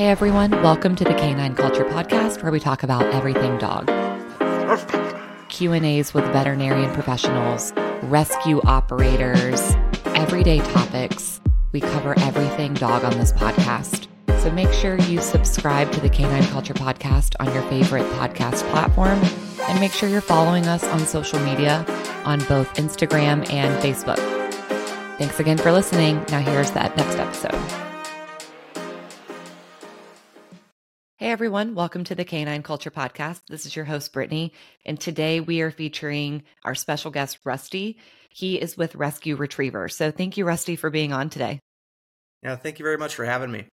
Hey everyone, welcome to the Canine Culture Podcast where we talk about everything dog. Q&As with veterinarian professionals, rescue operators, everyday topics. We cover everything dog on this podcast. So make sure you subscribe to the Canine Culture Podcast on your favorite podcast platform and make sure you're following us on social media on both Instagram and Facebook. Thanks again for listening. Now here's that next episode. Hey everyone, welcome to the Canine Culture Podcast. This is your host, Brittany, and today we are featuring our special guest, Rusty. He is with Rescue Retriever. So thank you, Rusty, for being on today. Yeah, thank you very much for having me.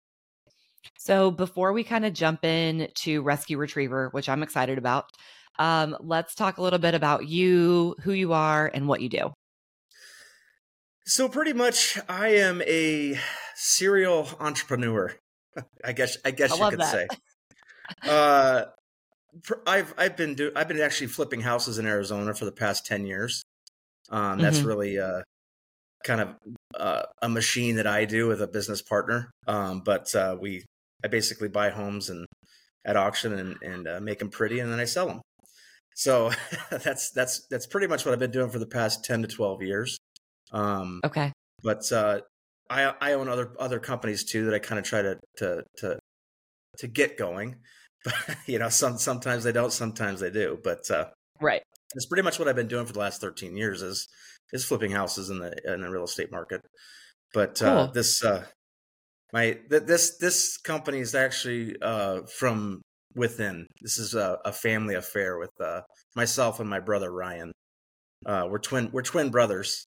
So before we kind of jump in to Rescue Retriever, which I'm excited about, um, let's talk a little bit about you, who you are, and what you do. So pretty much, I am a serial entrepreneur. I guess I guess I you could that. say. Uh, I've I've been do I've been actually flipping houses in Arizona for the past ten years. Um, that's Mhm. really uh, kind of uh, a machine that I do with a business partner. Um, but uh, we I basically buy homes and at auction and and uh, make them pretty, and then I sell them. So that's that's that's pretty much what I've been doing for the past ten to twelve years. Um, Okay. but uh, I I own other other companies too that I kind of try to to to to get going. But you know, some sometimes they don't, sometimes they do. But uh, Right. it's pretty much what I've been doing for the last 13 years is is flipping houses in the in the real estate market. But uh, this uh, my th- this this company is actually uh, from within. This is a, a family affair with uh, myself and my brother Ryan. Uh, we're twin we're twin brothers,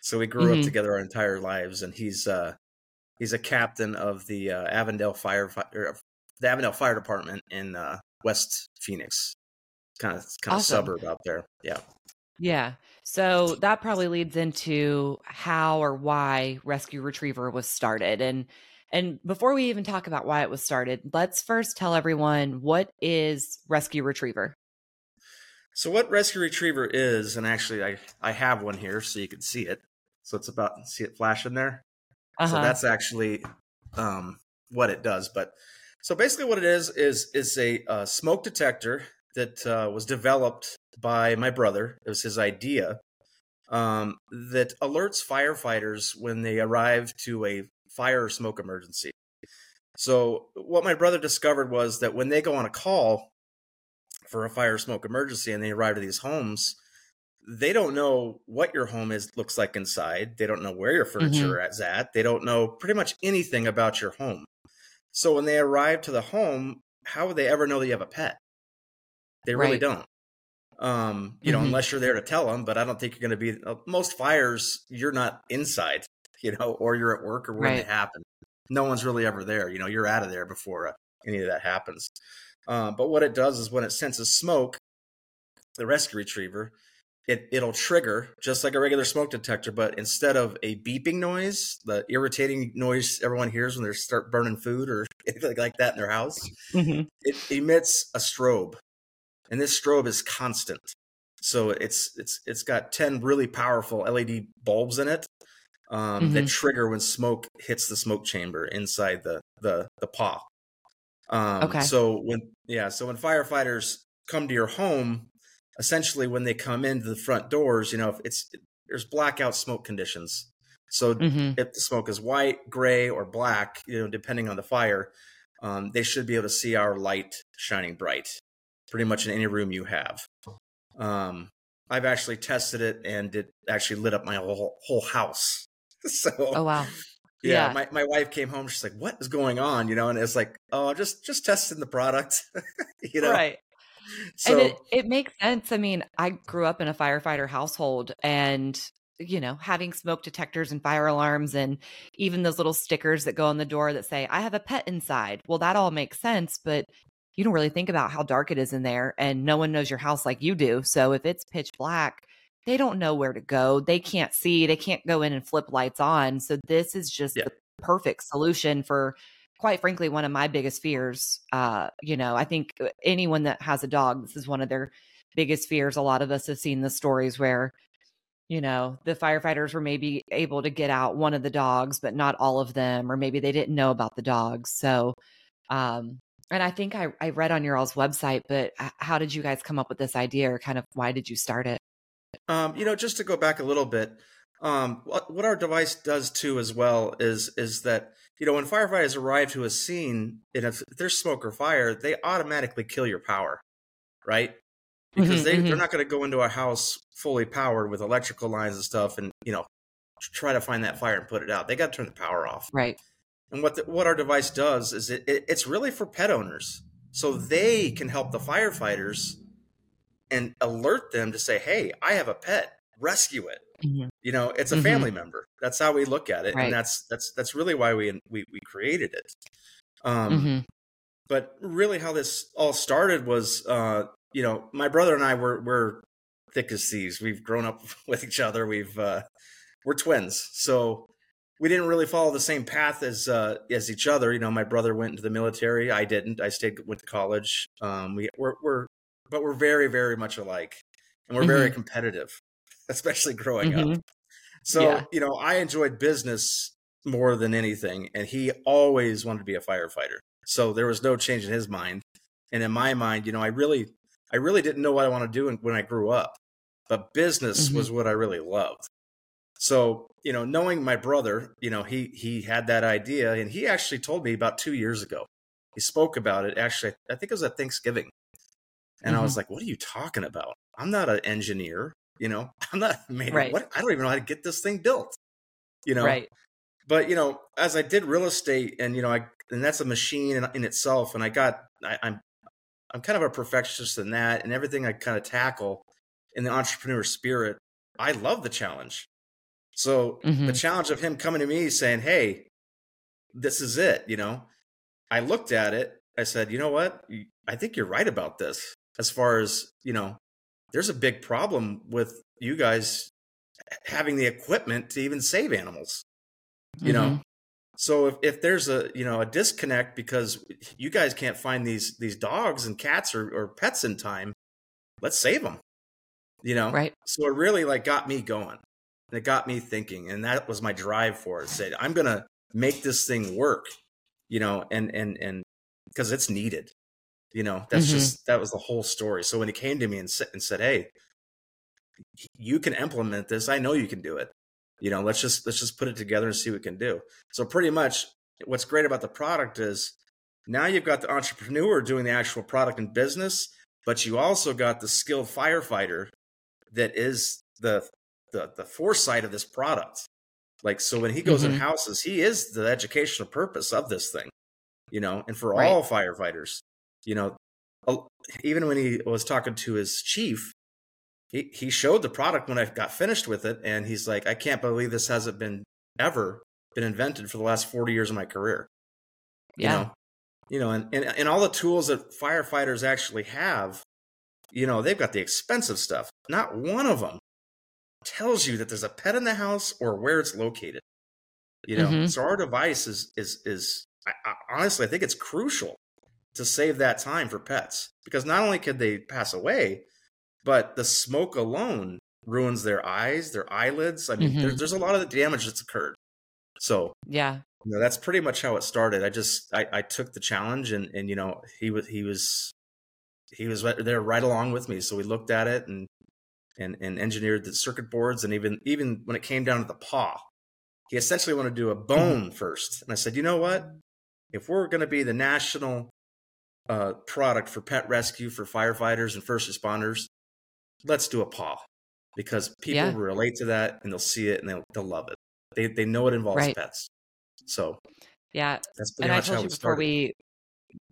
so we grew Mhm. up together our entire lives. And he's uh, he's a captain of the uh, Avondale Fire or the Avondale Fire Department in uh, West Phoenix, kind of kind of Awesome. suburb out there. Yeah. Yeah. So that probably leads into how or why Rescue Retriever was started. And and before we even talk about why it was started, let's first tell everyone what is Rescue Retriever. So what rescue retriever is, and actually I I have one here so you can see it. So it's about see it flashing there. So Uh-huh. that's actually um, what it does. But so basically, what it is is is a uh, smoke detector that uh, was developed by my brother. It was his idea um, that alerts firefighters when they arrive to a fire or smoke emergency. So what my brother discovered was that when they go on a call for a fire or smoke emergency and they arrive to these homes, they don't know what your home is looks like inside. They don't know where your furniture is at. They don't know pretty much anything about your home. So when they arrive to the home, how would they ever know that you have a pet? They really Right. don't. Um, you know, Mhm. unless you're there to tell them. But I don't think you're going to be. uh, Most fires, you're not inside, you know, or you're at work or when Right. happen. No one's really ever there. You know, you're out of there before uh, any of that happens. Uh, but what it does is when it senses smoke, the rescue retriever, it it'll trigger just like a regular smoke detector, but instead of a beeping noise, the irritating noise everyone hears when they start burning food or anything like that in their house, Mhm. it emits a strobe, and this strobe is constant. So it's it's it's got ten really powerful LED bulbs in it um, that trigger when smoke hits the smoke chamber inside the the the paw. Um, Okay. So when yeah, so when firefighters come to your home, essentially when they come into the front doors, you know, if it's there's blackout smoke conditions. So Mhm. if the smoke is white, gray, or black, you know, depending on the fire, um, they should be able to see our light shining bright, pretty much in any room you have. Um, I've actually tested it, and it actually lit up my whole whole house. so, Oh wow. yeah, yeah. my, my wife came home. She's like, "What is going on?" You know, and it's like, "Oh, just just testing the product." you know, Right. So and it, it makes sense. I mean, I grew up in a firefighter household and you know, having smoke detectors and fire alarms and even those little stickers that go on the door that say, I have a pet inside. Well, that all makes sense, but you don't really think about how dark it is in there and no one knows your house like you do. So if it's pitch black, they don't know where to go. They can't see, they can't go in and flip lights on. So this is just Yeah. the perfect solution for quite frankly one of my biggest fears. Uh, you know, I think uh, anyone that has a dog, this is one of their biggest fears. A lot of us have seen the stories where you know, the firefighters were maybe able to get out one of the dogs, but not all of them, or maybe they didn't know about the dogs. So Um, and I think I, I read on your all's website, but how did you guys come up with this idea or kind of why did you start it? Um, you know, just to go back a little bit, um, what, what our device does too as well is is that you know when firefighters arrive to a scene and if there's smoke or fire, they automatically kill your power, right? Because mm-hmm, they, mm-hmm. they're not going to go into a house fully powered with electrical lines and stuff and you know try to find that fire and put it out. They got to turn the power off, right? And what the, what our device does is it, it it's really for pet owners, so they can help the firefighters and alert them to say, "Hey, I have a pet. Rescue it." Mm-hmm. You know, it's a mm-hmm. family member. That's how we look at it, right. and that's that's that's really why we we, we created it. Um, mm-hmm. But really, how this all started was, uh, you know, my brother and I were were thick as thieves. We've grown up with each other. We've uh, we're twins, so we didn't really follow the same path as uh, as each other. You know, my brother went into the military. I didn't. I stayed went to college. Um, we we're, we're but we're very very much alike, and we're mm-hmm. very competitive, especially growing mm-hmm. up. So yeah. you know, I enjoyed business more than anything, and he always wanted to be a firefighter. So there was no change in his mind, and in my mind, you know, I really I really didn't know what I want to do when I grew up, but business mm-hmm. was what I really loved. So, you know, knowing my brother, you know, he he had that idea and he actually told me about 2 years ago. He spoke about it actually I think it was at Thanksgiving. And mm-hmm. I was mm-hmm. like, "What are you talking about? I'm not an engineer, you know. I'm not made right. what I don't even know how to get this thing built." You know. Right. But, you know, as I did real estate and you know, I and that's a machine in, in itself and I got I, I'm I'm kind of a perfectionist in that and everything I kind of tackle in the entrepreneur spirit, I love the challenge. So mm-hmm. the challenge of him coming to me saying, "Hey, this is it," you know, I looked at it. I said, "You know what? I think you're right about this. As far as you know, there's a big problem with you guys having the equipment to even save animals. You mm-hmm. know, so if, if there's a you know a disconnect because you guys can't find these these dogs and cats or, or pets in time, let's save them. You know, right? So it really like got me going. And it got me thinking, and that was my drive for it. Said, I'm gonna make this thing work, you know, and and and because it's needed. You know, that's mm-hmm. just that was the whole story. So when he came to me and said and said, Hey, you can implement this, I know you can do it. You know, let's just let's just put it together and see what we can do. So pretty much what's great about the product is now you've got the entrepreneur doing the actual product and business, but you also got the skilled firefighter that is the the the foresight of this product. Like so when he goes mm-hmm. in houses, he is the educational purpose of this thing. You know, and for right. all firefighters, you know, even when he was talking to his chief, he he showed the product when I got finished with it and he's like, "I can't believe this hasn't been ever been invented for the last 40 years of my career." Yeah. You know, you know and, and, and all the tools that firefighters actually have, you know, they've got the expensive stuff. Not one of them tells you that there's a pet in the house or where it's located. You know, mm-hmm. so our device is is is I, I, honestly I think it's crucial to save that time for pets because not only could they pass away, but the smoke alone ruins their eyes, their eyelids. I mean, mm-hmm. there's there's a lot of the damage that's occurred. So yeah, you know, that's pretty much how it started. I just I, I took the challenge and and you know he was he was he was there right along with me. So we looked at it and and, and engineered the circuit boards and even even when it came down to the paw he essentially wanted to do a bone mm-hmm. first and i said you know what if we're going to be the national uh, product for pet rescue for firefighters and first responders let's do a paw because people yeah. relate to that and they'll see it and they'll, they'll love it they, they know it involves right. pets so yeah that's and i told you before we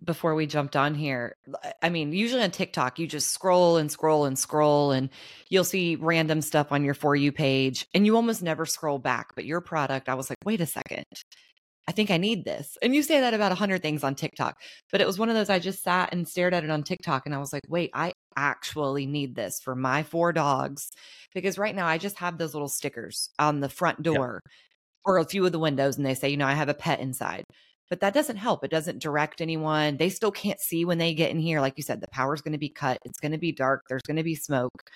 before we jumped on here. I mean, usually on TikTok, you just scroll and scroll and scroll, and you'll see random stuff on your For You page, and you almost never scroll back. But your product, I was like, wait a second. I think I need this. And you say that about a hundred things on TikTok, but it was one of those I just sat and stared at it on TikTok and I was like, wait, I actually need this for my four dogs. Because right now I just have those little stickers on the front door yep. or a few of the windows and they say, you know, I have a pet inside but that doesn't help. It doesn't direct anyone. They still can't see when they get in here. Like you said, the power's going to be cut. It's going to be dark. There's going to be smoke.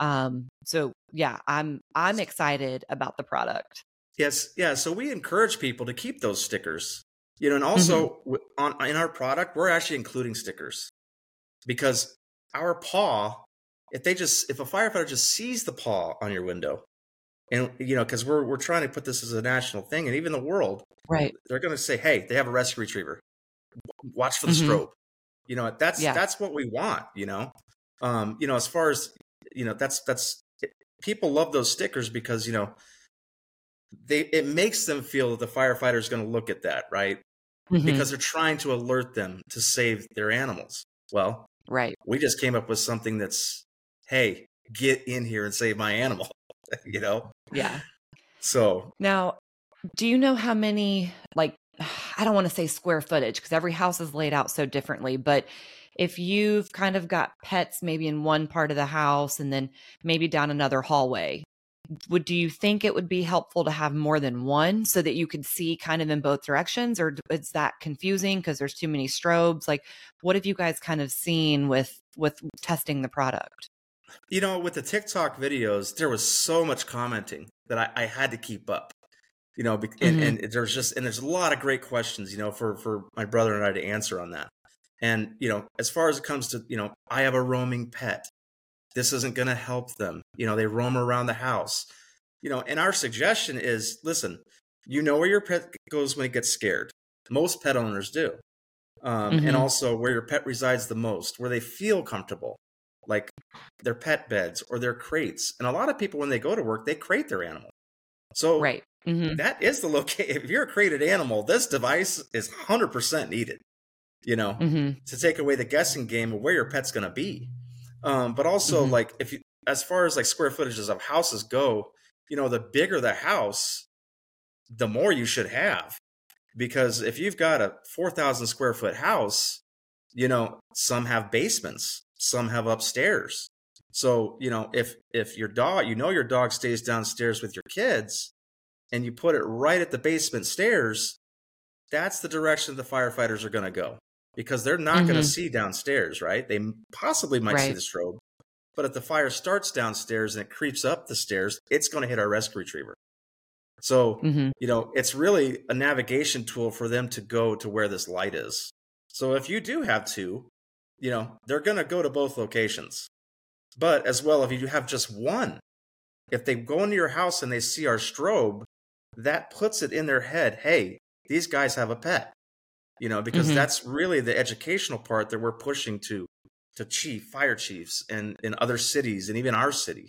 Um, so yeah, I'm I'm excited about the product. Yes, yeah. So we encourage people to keep those stickers. You know, and also mm-hmm. on in our product, we're actually including stickers because our paw, if they just if a firefighter just sees the paw on your window, and you know, because we're we're trying to put this as a national thing, and even the world, right? They're going to say, "Hey, they have a rescue retriever. Watch for the mm-hmm. strobe." You know, that's yeah. that's what we want. You know, um, you know, as far as you know, that's that's people love those stickers because you know they it makes them feel that the firefighter is going to look at that right? Mm-hmm. because they're trying to alert them to save their animals. Well right. we just came up with something that's hey get in here and save my animal you know? Yeah. So now do you know how many like i don't want to say square footage because every house is laid out so differently but if you've kind of got pets maybe in one part of the house and then maybe down another hallway would do you think it would be helpful to have more than one so that you could see kind of in both directions or is that confusing because there's too many strobes like what have you guys kind of seen with with testing the product you know with the tiktok videos there was so much commenting that i, I had to keep up you know and, mm-hmm. and there's just and there's a lot of great questions you know for for my brother and i to answer on that and, you know, as far as it comes to, you know, I have a roaming pet. This isn't going to help them. You know, they roam around the house. You know, and our suggestion is listen, you know where your pet goes when it gets scared. Most pet owners do. Um, mm-hmm. And also where your pet resides the most, where they feel comfortable, like their pet beds or their crates. And a lot of people, when they go to work, they crate their animal. So right. Mm-hmm. that is the location. If you're a crated animal, this device is 100% needed you know, mm-hmm. to take away the guessing game of where your pet's going to be. Um, but also, mm-hmm. like, if you, as far as like square footages of houses go, you know, the bigger the house, the more you should have. Because if you've got a 4,000 square foot house, you know, some have basements, some have upstairs. So, you know, if if your dog, you know your dog stays downstairs with your kids and you put it right at the basement stairs, that's the direction the firefighters are going to go because they're not mm-hmm. going to see downstairs, right? They possibly might right. see the strobe, but if the fire starts downstairs and it creeps up the stairs, it's going to hit our rescue retriever. So, mm-hmm. you know, it's really a navigation tool for them to go to where this light is. So if you do have two, you know, they're going to go to both locations. But as well, if you have just one, if they go into your house and they see our strobe, that puts it in their head, hey, these guys have a pet you know, because mm-hmm. that's really the educational part that we're pushing to to chief fire chiefs and in other cities and even our city,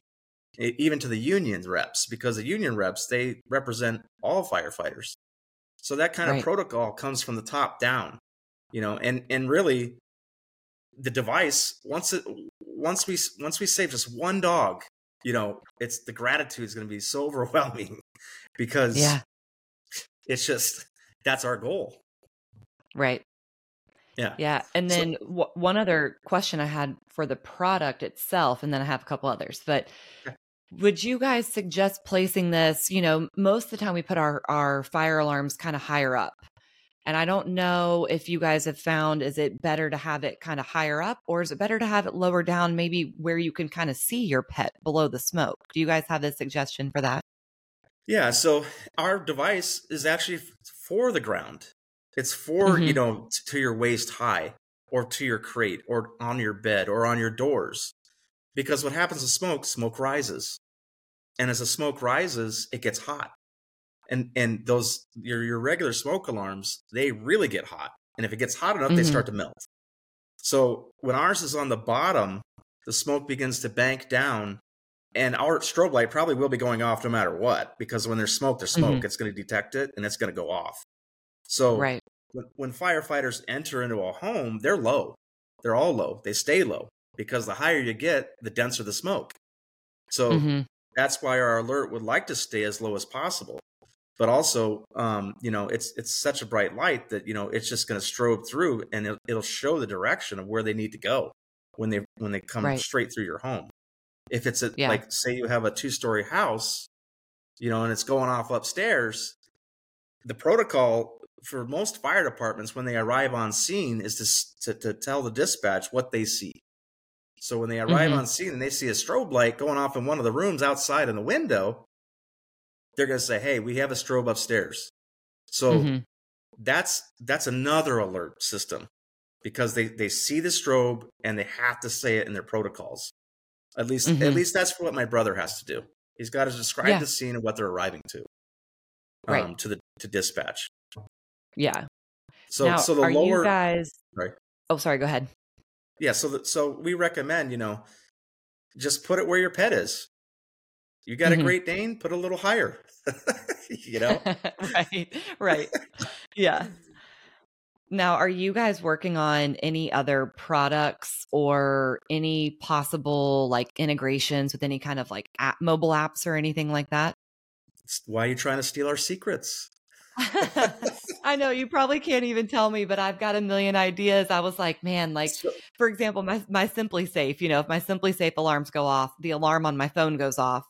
even to the union reps, because the union reps they represent all firefighters. So that kind right. of protocol comes from the top down, you know, and and really the device once it once we once we save just one dog, you know, it's the gratitude is going to be so overwhelming because yeah. it's just that's our goal Right. Yeah. Yeah. And then so, w- one other question I had for the product itself, and then I have a couple others, but would you guys suggest placing this? You know, most of the time we put our, our fire alarms kind of higher up. And I don't know if you guys have found is it better to have it kind of higher up or is it better to have it lower down, maybe where you can kind of see your pet below the smoke? Do you guys have a suggestion for that? Yeah, so our device is actually for the ground. It's for, mm-hmm. you know, to your waist high or to your crate or on your bed or on your doors. Because what happens with smoke, smoke rises. And as the smoke rises, it gets hot. And and those your your regular smoke alarms, they really get hot. And if it gets hot enough, mm-hmm. they start to melt. So when ours is on the bottom, the smoke begins to bank down and our strobe light probably will be going off no matter what because when there's smoke there's smoke mm-hmm. it's going to detect it and it's going to go off so right. when, when firefighters enter into a home, they're low. They're all low. They stay low because the higher you get, the denser the smoke. So mm-hmm. that's why our alert would like to stay as low as possible. But also, um, you know, it's it's such a bright light that you know it's just going to strobe through, and it'll, it'll, show the direction of where they need to go when they when they come right. straight through your home. If it's a, yeah. like say you have a two story house, you know, and it's going off upstairs, the protocol for most fire departments when they arrive on scene is to, to, to tell the dispatch what they see. So when they arrive mm-hmm. on scene and they see a strobe light going off in one of the rooms outside in the window, they're going to say, "Hey, we have a strobe upstairs." So mm-hmm. that's that's another alert system because they they see the strobe and they have to say it in their protocols. At least mm-hmm. at least that's what my brother has to do. He's got to describe yeah. the scene and what they're arriving to, um, right. to the to dispatch. Yeah. So now, so the are lower you guys. Sorry. Oh, sorry. Go ahead. Yeah. So the, so we recommend you know just put it where your pet is. You got mm-hmm. a Great Dane, put a little higher. you know. right. Right. yeah. Now, are you guys working on any other products or any possible like integrations with any kind of like app, mobile apps or anything like that? Why are you trying to steal our secrets? I know you probably can't even tell me, but I've got a million ideas. I was like, man, like so, for example, my my SimpliSafe. You know, if my SimpliSafe alarms go off, the alarm on my phone goes off.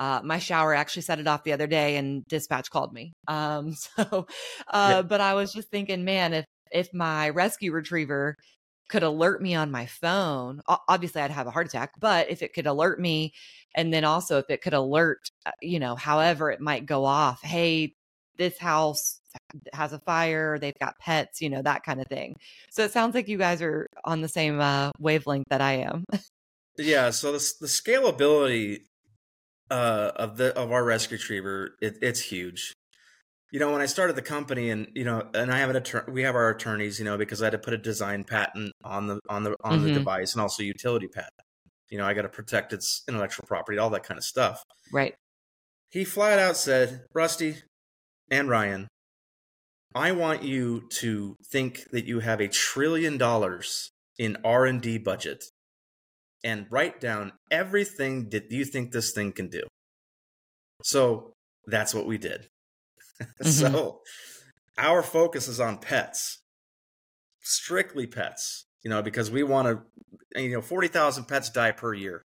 Uh, my shower actually set it off the other day, and dispatch called me. Um, so, uh, yeah. but I was just thinking, man, if if my rescue retriever could alert me on my phone, obviously I'd have a heart attack. But if it could alert me, and then also if it could alert, uh, you know, however it might go off, hey, this house has a fire, they've got pets, you know, that kind of thing. So it sounds like you guys are on the same uh, wavelength that I am. yeah. So the, the scalability uh, of the of our rescue retriever, it, it's huge. You know, when I started the company, and you know, and I have an attorney, we have our attorneys, you know, because I had to put a design patent on the on the on mm-hmm. the device and also utility patent. You know, I got to protect its intellectual property, all that kind of stuff. Right. He flat out said, "Rusty and Ryan, I want you to think that you have a trillion dollars in R&D budget and write down everything that you think this thing can do. So that's what we did. Mm-hmm. so our focus is on pets, strictly pets, you know, because we want to, you know, 40,000 pets die per year.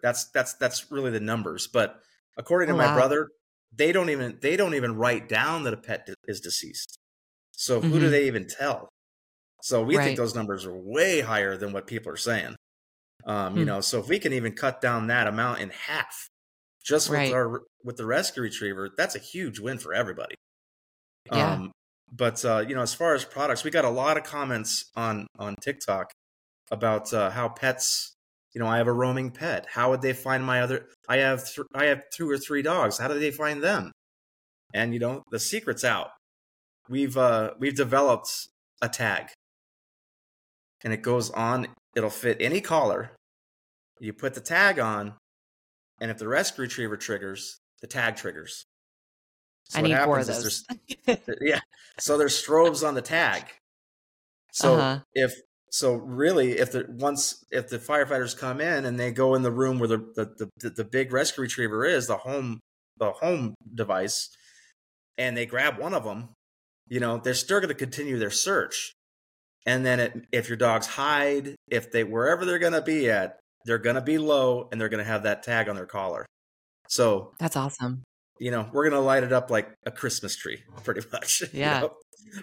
That's, that's, that's really the numbers. But according to oh, my wow. brother, they don't even, they don't even write down that a pet is deceased. So who mm-hmm. do they even tell? So we right. think those numbers are way higher than what people are saying. Um, hmm. You know, so if we can even cut down that amount in half, just with right. our with the rescue retriever, that's a huge win for everybody. Yeah. Um, but uh, you know, as far as products, we got a lot of comments on on TikTok about uh, how pets. You know, I have a roaming pet. How would they find my other? I have th- I have two or three dogs. How do they find them? And you know, the secret's out. We've uh, we've developed a tag, and it goes on. It'll fit any collar, you put the tag on, and if the rescue retriever triggers, the tag triggers. So I need four of those. yeah. So there's strobes on the tag. So uh-huh. if so really if the once if the firefighters come in and they go in the room where the the, the, the big rescue retriever is, the home the home device, and they grab one of them, you know, they're still going to continue their search. And then it, if your dogs hide, if they wherever they're going to be at, they're going to be low and they're going to have that tag on their collar. So that's awesome. You know, we're going to light it up like a Christmas tree, pretty much. Yeah. You know?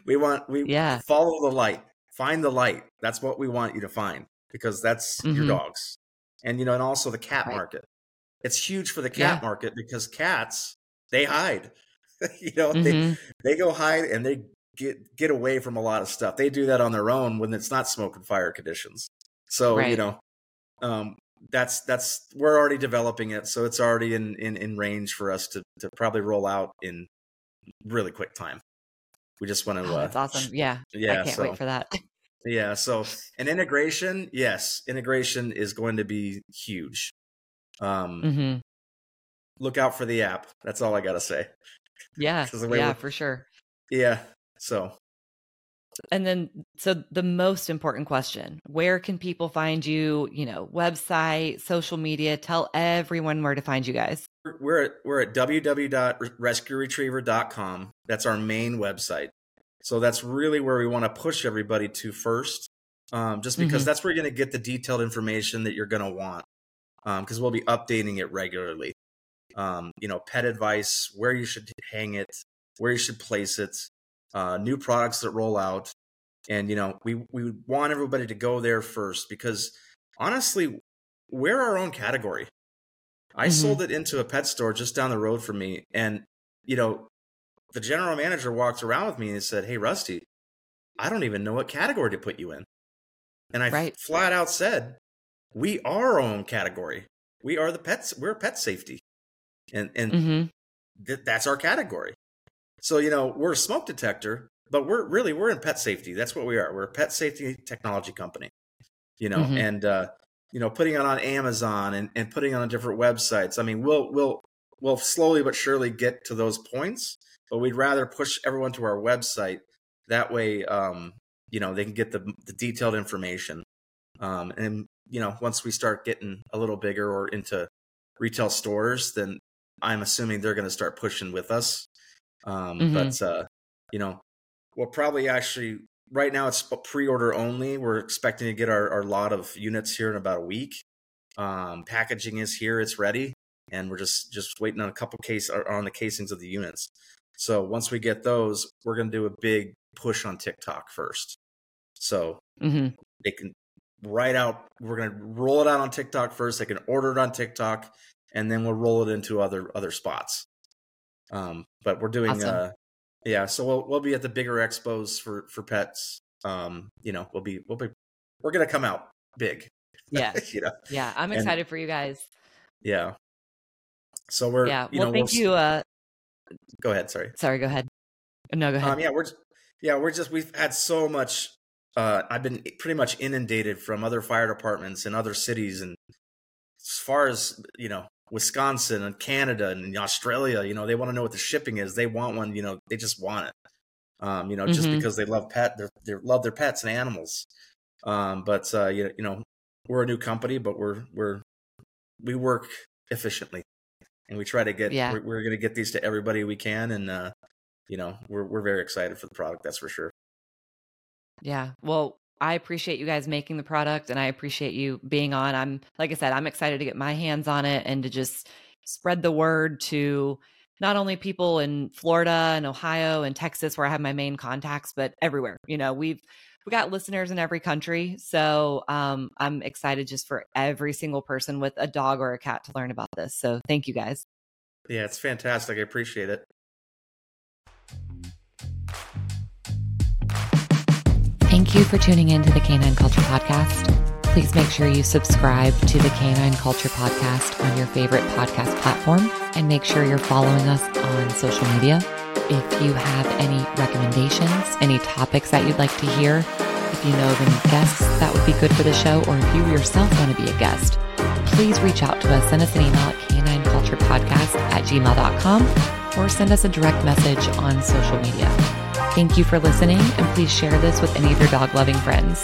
We want, we yeah. follow the light, find the light. That's what we want you to find because that's mm-hmm. your dogs. And, you know, and also the cat right. market. It's huge for the cat yeah. market because cats, they hide. you know, mm-hmm. they, they go hide and they get, get away from a lot of stuff. They do that on their own when it's not smoke and fire conditions. So, right. you know, um, that's that's we're already developing it, so it's already in in, in range for us to to probably roll out in really quick time. We just want to. Oh, that's uh, awesome. Yeah, yeah. I can't so, wait for that. yeah. So an integration, yes, integration is going to be huge. Um, mm-hmm. look out for the app. That's all I gotta say. Yeah, yeah, for sure. Yeah. So and then so the most important question where can people find you you know website social media tell everyone where to find you guys we're at we're at www.rescueretriever.com that's our main website so that's really where we want to push everybody to first um, just because mm-hmm. that's where you're going to get the detailed information that you're going to want because um, we'll be updating it regularly um, you know pet advice where you should hang it where you should place it uh, new products that roll out. And, you know, we, we want everybody to go there first because honestly, we're our own category. I mm-hmm. sold it into a pet store just down the road from me. And, you know, the general manager walked around with me and said, "Hey, Rusty, I don't even know what category to put you in." And I Right. flat out said, "We are our own category. We are the pets. We're pet safety, and and hmm th- that's our category. So you know, we're a smoke detector, but we're really we're in pet safety. That's what we are. We're a pet safety technology company. You know, Mhm. and uh, you know, putting it on Amazon and, and putting it on different websites. I mean, we'll we'll we'll slowly but surely get to those points, but we'd rather push everyone to our website. That way, um, you know, they can get the the detailed information. Um, and you know, once we start getting a little bigger or into retail stores, then I'm assuming they're going to start pushing with us. Um, Mhm. But uh, you know, we'll probably actually right now it's pre-order only. We're expecting to get our, our lot of units here in about a week. Um, packaging is here; it's ready, and we're just just waiting on a couple case on the casings of the units. So once we get those, we're going to do a big push on TikTok first. So hmm they can write out we're going to roll it out on tiktok first they can order it on tiktok and then we'll roll it into other other spots um but we're doing Awesome. uh yeah so we'll we'll be at the bigger expos for for pets um you know we'll be we'll be we're going to come out big Yeah. you know Yeah. I'm And- excited for you guys. yeah so we're Yeah. you Well, know thank we'll, you. Uh, go ahead sorry sorry. Go ahead. No, go ahead. Um, yeah, we're yeah, we're just we've had so much. Uh, I've been pretty much inundated from other fire departments in other cities, and as far as you know, Wisconsin and Canada and Australia, you know, they want to know what the shipping is. They want one, you know, they just want it. Um, you know, just Mhm. because they love pet, they they love their pets and animals. Um, but uh, you, you know, we're a new company, but we're we're we work efficiently, and we try to get Yeah. we're, we're going to get these to everybody we can, and uh, you know, we're we're very excited for the product. That's for sure. Yeah. Well, I appreciate you guys making the product and I appreciate you being on. I'm, like I said, I'm excited to get my hands on it and to just spread the word to not only people in Florida and Ohio and Texas where I have my main contacts, but everywhere. You know, we've, we got listeners in every country. So um, I'm excited just for every single person with a dog or a cat to learn about this. So thank you guys. Yeah, it's fantastic. I appreciate it. Thank you for tuning in to the Canine Culture Podcast. Please make sure you subscribe to the Canine Culture Podcast on your favorite podcast platform and make sure you're following us on social media. If you have any recommendations, any topics that you'd like to hear, if you know of any guests that would be good for the show, or if you yourself want to be a guest, please reach out to us. Send us an email at canineculturepodcast at gmail.com or send us a direct message on social media. Thank you for listening, and please share this with any of your dog loving friends.